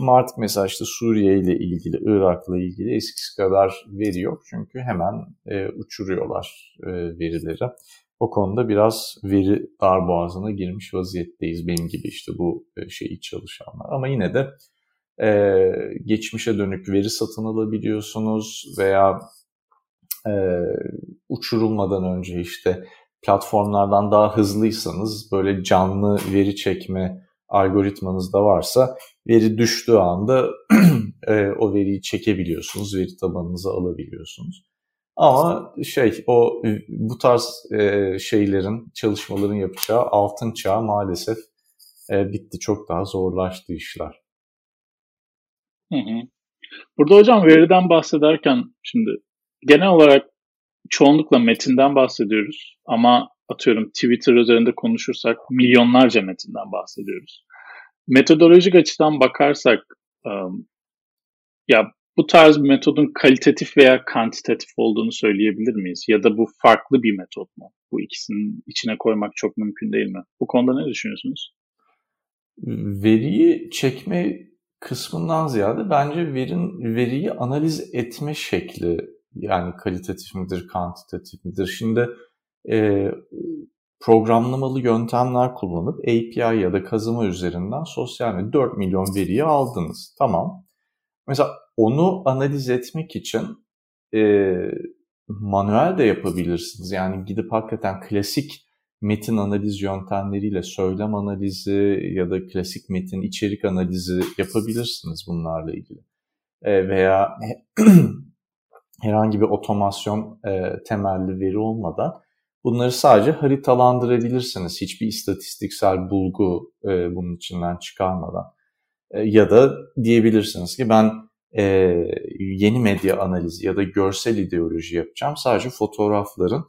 Ama artık mesela işte Suriye ile ilgili, Irak'la ilgili eskisi kadar veri yok. Çünkü hemen e, uçuruyorlar e, verileri. O konuda biraz veri darboğazına girmiş vaziyetteyiz benim gibi işte bu e, şeyi çalışanlar. Ama yine de e, geçmişe dönük veri satın alabiliyorsunuz veya e, uçurulmadan önce işte platformlardan daha hızlıysanız böyle canlı veri çekme algoritmanız da varsa veri düştüğü anda [CLEARS THROAT] e, o veriyi çekebiliyorsunuz, veri tabanınıza alabiliyorsunuz. Ama şey o bu tarz e, şeylerin, çalışmaların yapacağı altın çağ maalesef e, bitti. Çok daha zorlaştı işler. Hı hı. Burada hocam veriden bahsederken şimdi genel olarak çoğunlukla metinden bahsediyoruz ama atıyorum Twitter üzerinde konuşursak milyonlarca metinden bahsediyoruz. Metodolojik açıdan bakarsak ya bu tarz bir metodun kalitatif veya kantitatif olduğunu söyleyebilir miyiz? Ya da bu farklı bir metot mu? Bu ikisinin içine koymak çok mümkün değil mi? Bu konuda ne düşünüyorsunuz? Veriyi çekme kısmından ziyade bence verin veriyi analiz etme şekli yani kalitatif midir, kantitatif midir? Şimdi e, programlamalı yöntemler kullanıp API ya da kazıma üzerinden sosyal medya 4 milyon veriyi aldınız. Tamam. Mesela onu analiz etmek için e, manuel de yapabilirsiniz. Yani gidip hakikaten klasik metin analiz yöntemleriyle söylem analizi ya da klasik metin içerik analizi yapabilirsiniz bunlarla ilgili. E, veya [CLEARS THROAT] herhangi bir otomasyon e, temelli veri olmadan bunları sadece haritalandırabilirsiniz. Hiçbir istatistiksel bulgu e, bunun içinden çıkarmadan. E, ya da diyebilirsiniz ki ben e, yeni medya analizi ya da görsel ideoloji yapacağım. Sadece fotoğrafların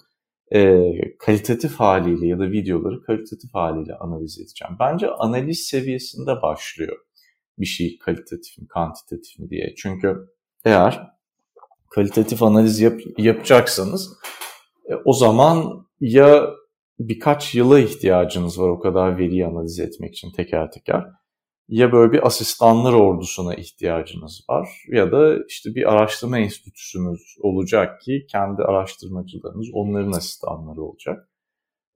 e, kalitatif haliyle ya da videoları kalitatif haliyle analiz edeceğim. Bence analiz seviyesinde başlıyor bir şey kalitatif mi, kantitatif mi diye. Çünkü eğer kalitatif analiz yap, yapacaksanız e, o zaman ya birkaç yıla ihtiyacınız var o kadar veriyi analiz etmek için teker teker ya böyle bir asistanlar ordusuna ihtiyacınız var ya da işte bir araştırma enstitüsünüz olacak ki kendi araştırmacılarınız onların asistanları olacak.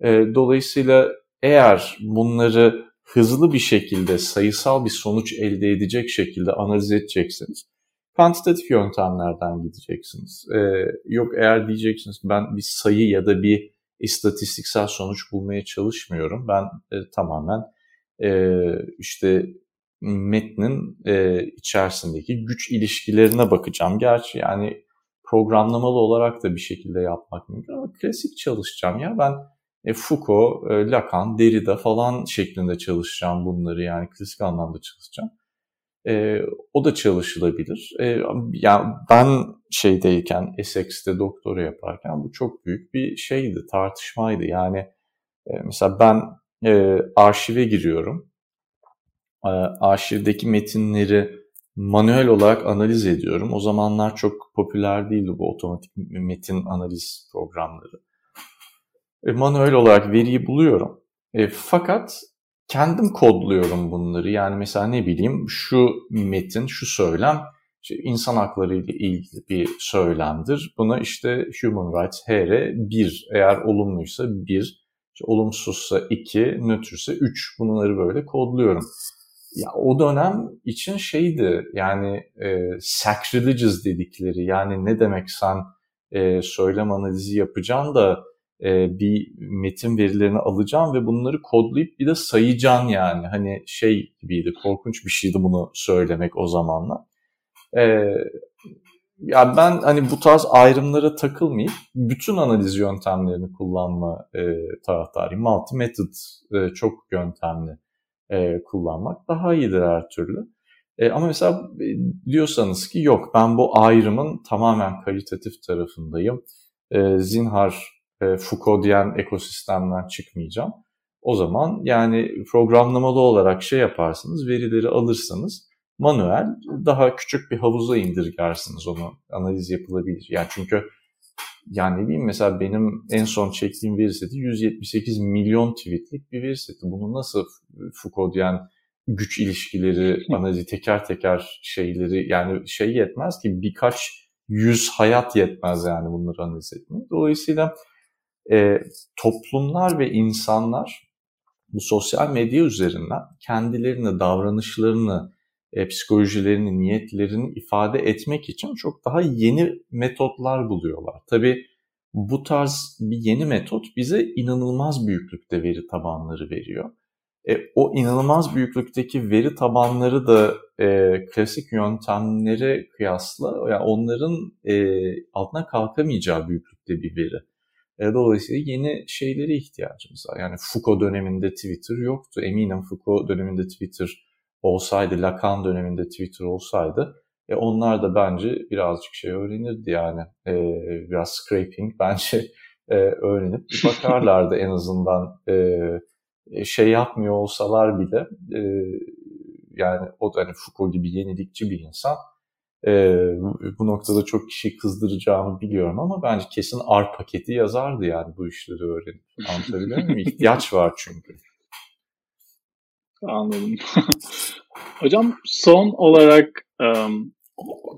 E, dolayısıyla eğer bunları hızlı bir şekilde sayısal bir sonuç elde edecek şekilde analiz edeceksiniz Kantitatif yöntemlerden gideceksiniz. Ee, yok eğer diyeceksiniz ki ben bir sayı ya da bir istatistiksel sonuç bulmaya çalışmıyorum. Ben e, tamamen e, işte metnin e, içerisindeki güç ilişkilerine bakacağım. Gerçi yani programlamalı olarak da bir şekilde yapmak mümkün ama klasik çalışacağım ya ben e, Foucault, e, Lacan, Derrida falan şeklinde çalışacağım bunları yani klasik anlamda çalışacağım. E, o da çalışılabilir. E, yani ben şeydeyken, Essex'te doktora yaparken bu çok büyük bir şeydi, tartışmaydı. Yani e, mesela ben e, arşive giriyorum. E, arşivdeki metinleri manuel olarak analiz ediyorum. O zamanlar çok popüler değildi bu otomatik metin analiz programları. E, manuel olarak veriyi buluyorum. E, fakat kendim kodluyorum bunları. Yani mesela ne bileyim şu metin, şu söylem işte insan hakları ile ilgili bir söylemdir. Buna işte Human Rights HR 1 eğer olumluysa 1, işte olumsuzsa 2, nötrse 3 bunları böyle kodluyorum. Ya o dönem için şeydi yani e, sacrilegious dedikleri yani ne demek sen e, söylem analizi yapacaksın da e, bir metin verilerini alacağım ve bunları kodlayıp bir de sayacağım yani. Hani şey gibiydi, korkunç bir şeydi bunu söylemek o zamanlar. E, ya ben hani bu tarz ayrımlara takılmayıp bütün analiz yöntemlerini kullanma e, taraftarıyım. Multi method e, çok yöntemli e, kullanmak daha iyidir her türlü. E, ama mesela e, diyorsanız ki yok ben bu ayrımın tamamen kalitatif tarafındayım. E, zinhar e, Foucault'yen ekosistemden çıkmayacağım. O zaman yani programlamalı olarak şey yaparsınız, verileri alırsanız manuel daha küçük bir havuza indirgersiniz onu analiz yapılabilir. Yani çünkü yani ne bileyim mesela benim en son çektiğim veri seti 178 milyon tweetlik bir veri seti. Bunu nasıl Foucault'yen güç ilişkileri, [LAUGHS] analizi teker teker şeyleri yani şey yetmez ki birkaç yüz hayat yetmez yani bunları analiz etmeye. Dolayısıyla e, toplumlar ve insanlar bu sosyal medya üzerinden kendilerini, davranışlarını, e, psikolojilerini, niyetlerini ifade etmek için çok daha yeni metotlar buluyorlar. Tabii bu tarz bir yeni metot bize inanılmaz büyüklükte veri tabanları veriyor. E, o inanılmaz büyüklükteki veri tabanları da e, klasik yöntemlere kıyasla yani onların e, altına kalkamayacağı büyüklükte bir veri. E, dolayısıyla yeni şeylere ihtiyacımız var. Yani Foucault döneminde Twitter yoktu. Eminim Foucault döneminde Twitter olsaydı, Lacan döneminde Twitter olsaydı e, onlar da bence birazcık şey öğrenirdi yani. E, biraz scraping [LAUGHS] bence e, öğrenip bakarlardı en azından e, şey yapmıyor olsalar bile e, yani o da hani Foucault gibi yenilikçi bir insan e, bu noktada çok kişi kızdıracağımı biliyorum ama bence kesin R paketi yazardı yani bu işleri öğrenip. Anlatabiliyor muyum? [LAUGHS] İhtiyaç var çünkü. Anladım. [LAUGHS] Hocam son olarak um,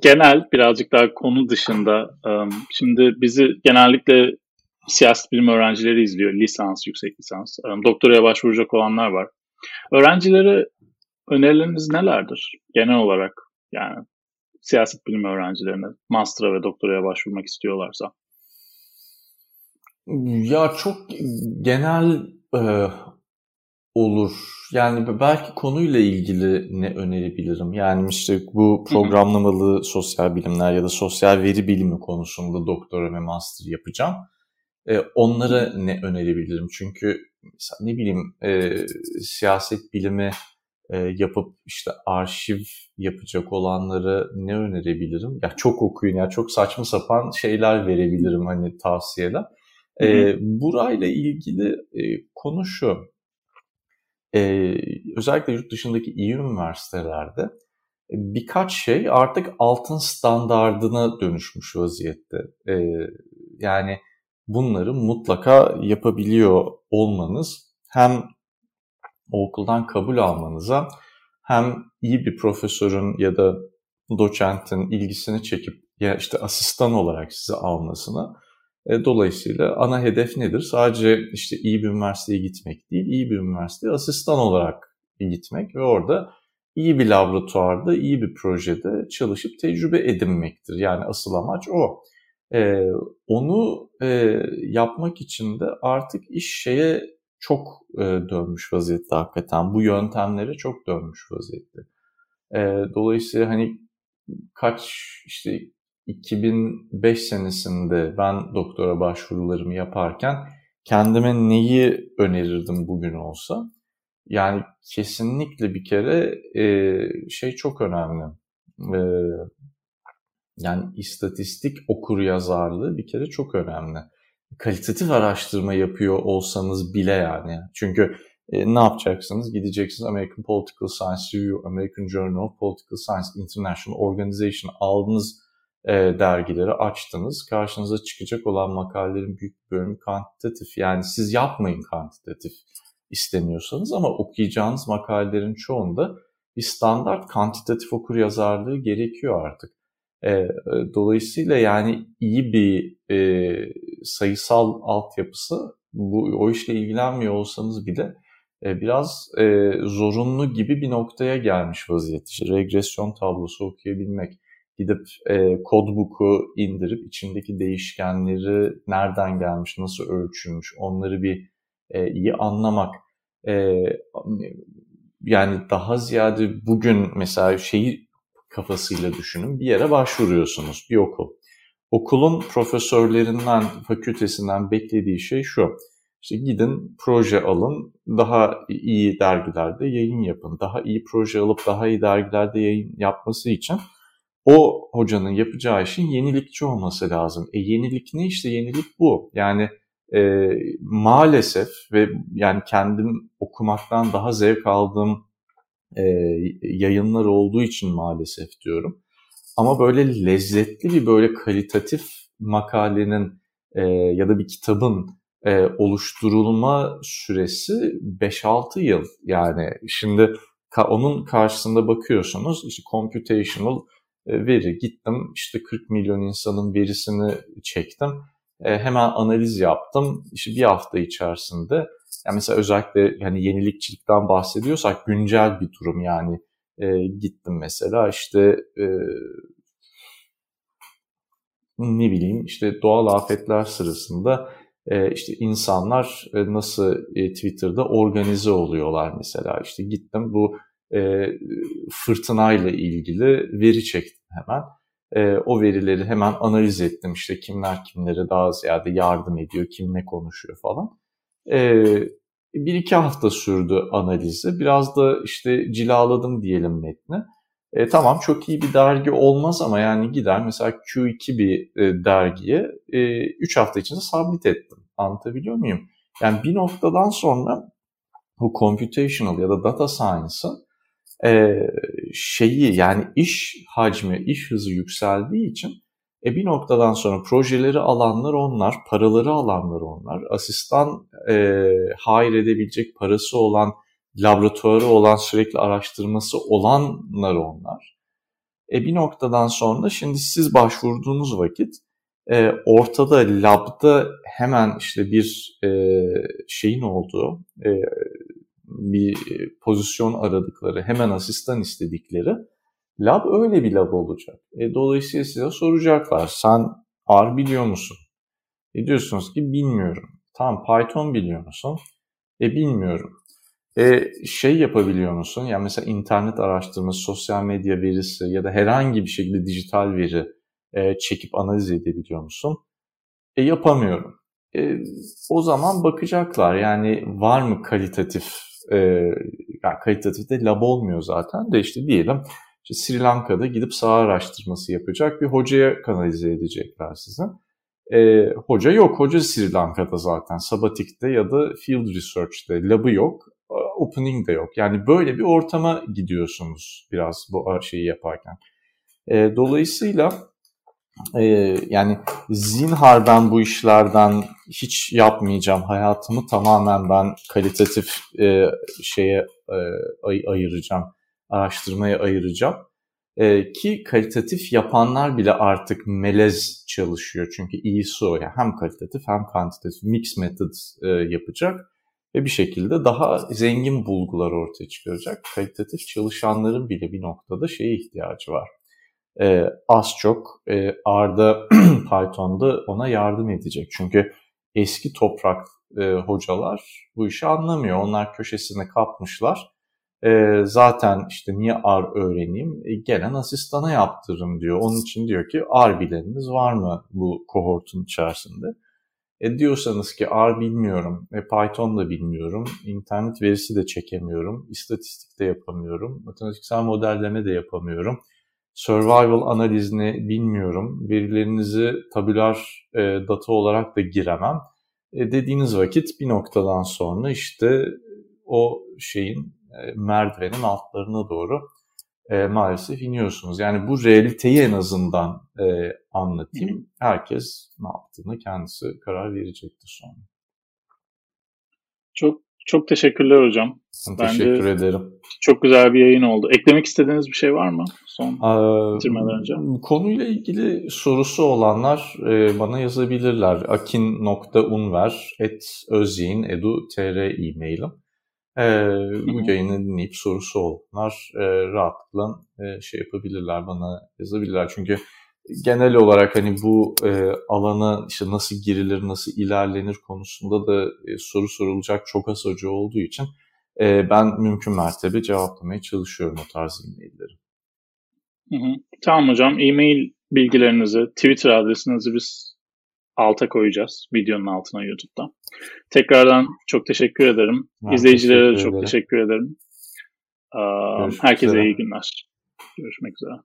genel birazcık daha konu dışında um, şimdi bizi genellikle siyaset bilim öğrencileri izliyor. Lisans, yüksek lisans. Um, doktoraya başvuracak olanlar var. Öğrencilere önerileriniz nelerdir genel olarak? Yani siyaset bilimi öğrencilerine master'a ve doktoraya başvurmak istiyorlarsa? Ya çok genel e, olur. Yani belki konuyla ilgili ne önerebilirim? Yani işte bu programlamalı sosyal bilimler ya da sosyal veri bilimi konusunda doktora ve master yapacağım. E, onlara ne önerebilirim? Çünkü mesela ne bileyim e, siyaset bilimi e, yapıp işte arşiv yapacak olanları ne önerebilirim? Ya çok okuyun ya çok saçma sapan şeyler verebilirim hani tavsiyeler. E, burayla ilgili e, konu şu. E, özellikle yurt dışındaki iyi üniversitelerde e, birkaç şey artık altın standardına dönüşmüş vaziyette. E, yani bunları mutlaka yapabiliyor olmanız hem okuldan kabul almanıza hem iyi bir profesörün ya da doçentin ilgisini çekip ya işte asistan olarak sizi almasına dolayısıyla ana hedef nedir? Sadece işte iyi bir üniversiteye gitmek değil, iyi bir üniversiteye asistan olarak gitmek ve orada iyi bir laboratuvarda, iyi bir projede çalışıp tecrübe edinmektir. Yani asıl amaç o. Ee, onu e, yapmak için de artık iş şeye çok e, dönmüş vaziyette hakikaten. Bu yöntemlere çok dönmüş vaziyette. E, dolayısıyla hani kaç işte 2005 senesinde ben doktora başvurularımı yaparken kendime neyi önerirdim bugün olsa? Yani kesinlikle bir kere e, şey çok önemli. E, yani istatistik okur yazarlığı bir kere çok önemli kalitatif araştırma yapıyor olsanız bile yani. Çünkü e, ne yapacaksınız? Gideceksiniz American Political Science Review, American Journal of Political Science International Organization aldınız e, dergileri açtınız. Karşınıza çıkacak olan makalelerin büyük bölümü kantitatif. Yani siz yapmayın kantitatif istemiyorsanız ama okuyacağınız makalelerin çoğunda bir standart kantitatif okur yazarlığı gerekiyor artık. E, e, dolayısıyla yani iyi bir e, sayısal altyapısı bu o işle ilgilenmiyor olsanız bile e, biraz e, zorunlu gibi bir noktaya gelmiş vaziyette. İşte regresyon tablosu okuyabilmek, gidip e, kodbook'u indirip içindeki değişkenleri nereden gelmiş, nasıl ölçülmüş onları bir e, iyi anlamak. E, yani daha ziyade bugün mesela şeyi kafasıyla düşünün. Bir yere başvuruyorsunuz, bir okul. Okulun profesörlerinden, fakültesinden beklediği şey şu. İşte gidin proje alın, daha iyi dergilerde yayın yapın. Daha iyi proje alıp daha iyi dergilerde yayın yapması için o hocanın yapacağı işin yenilikçi olması lazım. E yenilik ne işte yenilik bu. Yani e, maalesef ve yani kendim okumaktan daha zevk aldığım e, yayınlar olduğu için maalesef diyorum. Ama böyle lezzetli bir böyle kalitatif makalenin e, ya da bir kitabın e, oluşturulma süresi 5-6 yıl. Yani şimdi ka, onun karşısında bakıyorsunuz işte computational veri gittim işte 40 milyon insanın verisini çektim. E, hemen analiz yaptım. İşte bir hafta içerisinde yani mesela özellikle yani yenilikçilikten bahsediyorsak güncel bir durum yani e, gittim mesela işte e, ne bileyim işte doğal afetler sırasında e, işte insanlar e, nasıl e, Twitter'da organize oluyorlar mesela işte gittim bu e, fırtınayla ilgili veri çektim hemen. E, o verileri hemen analiz ettim işte kimler kimlere daha ziyade yardım ediyor, kim ne konuşuyor falan. E, bir iki hafta sürdü analizi. Biraz da işte cilaladım diyelim metni. E, tamam çok iyi bir dergi olmaz ama yani gider mesela Q2 bir e, dergiye 3 e, hafta içinde submit ettim. Anlatabiliyor muyum? Yani bir noktadan sonra bu computational ya da data science'ın e, şeyi yani iş hacmi, iş hızı yükseldiği için e, bir noktadan sonra projeleri alanlar onlar, paraları alanlar onlar, asistan e, hire edebilecek parası olan, laboratuvarı olan, sürekli araştırması olanlar onlar. E, bir noktadan sonra şimdi siz başvurduğunuz vakit e, ortada labda hemen işte bir e, şeyin olduğu, e, bir pozisyon aradıkları, hemen asistan istedikleri lab öyle bir lab olacak. E, dolayısıyla size soracaklar. Sen R biliyor musun? E diyorsunuz ki bilmiyorum. Tamam Python biliyor musun? E bilmiyorum. E, şey yapabiliyor musun? Yani mesela internet araştırması, sosyal medya verisi ya da herhangi bir şekilde dijital veri e, çekip analiz edebiliyor musun? E yapamıyorum. E, o zaman bakacaklar yani var mı kalitatif e, yani kalitatif de lab olmuyor zaten de işte diyelim işte Sri Lanka'da gidip saha araştırması yapacak bir hocaya kanalize edecekler size. E, hoca yok. Hoca Sri Lanka'da zaten. Sabatik'te ya da Field Research'te. Lab'ı yok. Opening de yok. Yani böyle bir ortama gidiyorsunuz biraz bu şeyi yaparken. E, dolayısıyla e, yani zinhar ben bu işlerden hiç yapmayacağım. Hayatımı tamamen ben kalitatif e, şeye e, ay, ayıracağım. Araştırmaya ayıracağım. E, ki kalitatif yapanlar bile artık melez çalışıyor. Çünkü iyisi o. Yani hem kalitatif hem kantitatif mix method e, yapacak ve bir şekilde daha zengin bulgular ortaya çıkaracak. Kalitatif çalışanların bile bir noktada şeye ihtiyacı var e, az çok e, R'da [CLEARS THROAT] Python'da ona yardım edecek. Çünkü eski toprak e, hocalar bu işi anlamıyor. Onlar köşesine kapmışlar. E, zaten işte niye R öğreneyim? E, gelen asistana yaptırırım diyor. Onun için diyor ki R bileniniz var mı bu kohortun içerisinde? E diyorsanız ki R bilmiyorum, e Python da bilmiyorum, internet verisi de çekemiyorum, istatistik de yapamıyorum, matematiksel modelleme de yapamıyorum survival analizini bilmiyorum. Verilerinizi tabüler e, data olarak da giremem. E, dediğiniz vakit bir noktadan sonra işte o şeyin e, merdivenin altlarına doğru e, maalesef iniyorsunuz. Yani bu realiteyi en azından e, anlatayım. Herkes ne yaptığını kendisi karar verecektir sonra. Çok çok teşekkürler hocam. Teşekkür Bence ederim. Çok güzel bir yayın oldu. Eklemek istediğiniz bir şey var mı? Son bitirmeden önce. Konuyla ilgili sorusu olanlar e, bana yazabilirler. akin.unver et özyeğin.edu.tr e-mailim. E, bu yayını dinleyip sorusu olanlar e, rahatlıkla e, şey yapabilirler, bana yazabilirler. Çünkü genel olarak hani bu e, alana işte nasıl girilir, nasıl ilerlenir konusunda da e, soru sorulacak çok az hoca olduğu için e, ben mümkün mertebe cevaplamaya çalışıyorum o tarz e-mailleri. Hı hı. Tamam hocam. E-mail bilgilerinizi, Twitter adresinizi biz alta koyacağız. Videonun altına YouTube'da. Tekrardan çok teşekkür ederim. Ben İzleyicilere de çok ederim. teşekkür ederim. Görüşmek Herkese üzere. iyi günler. Görüşmek üzere.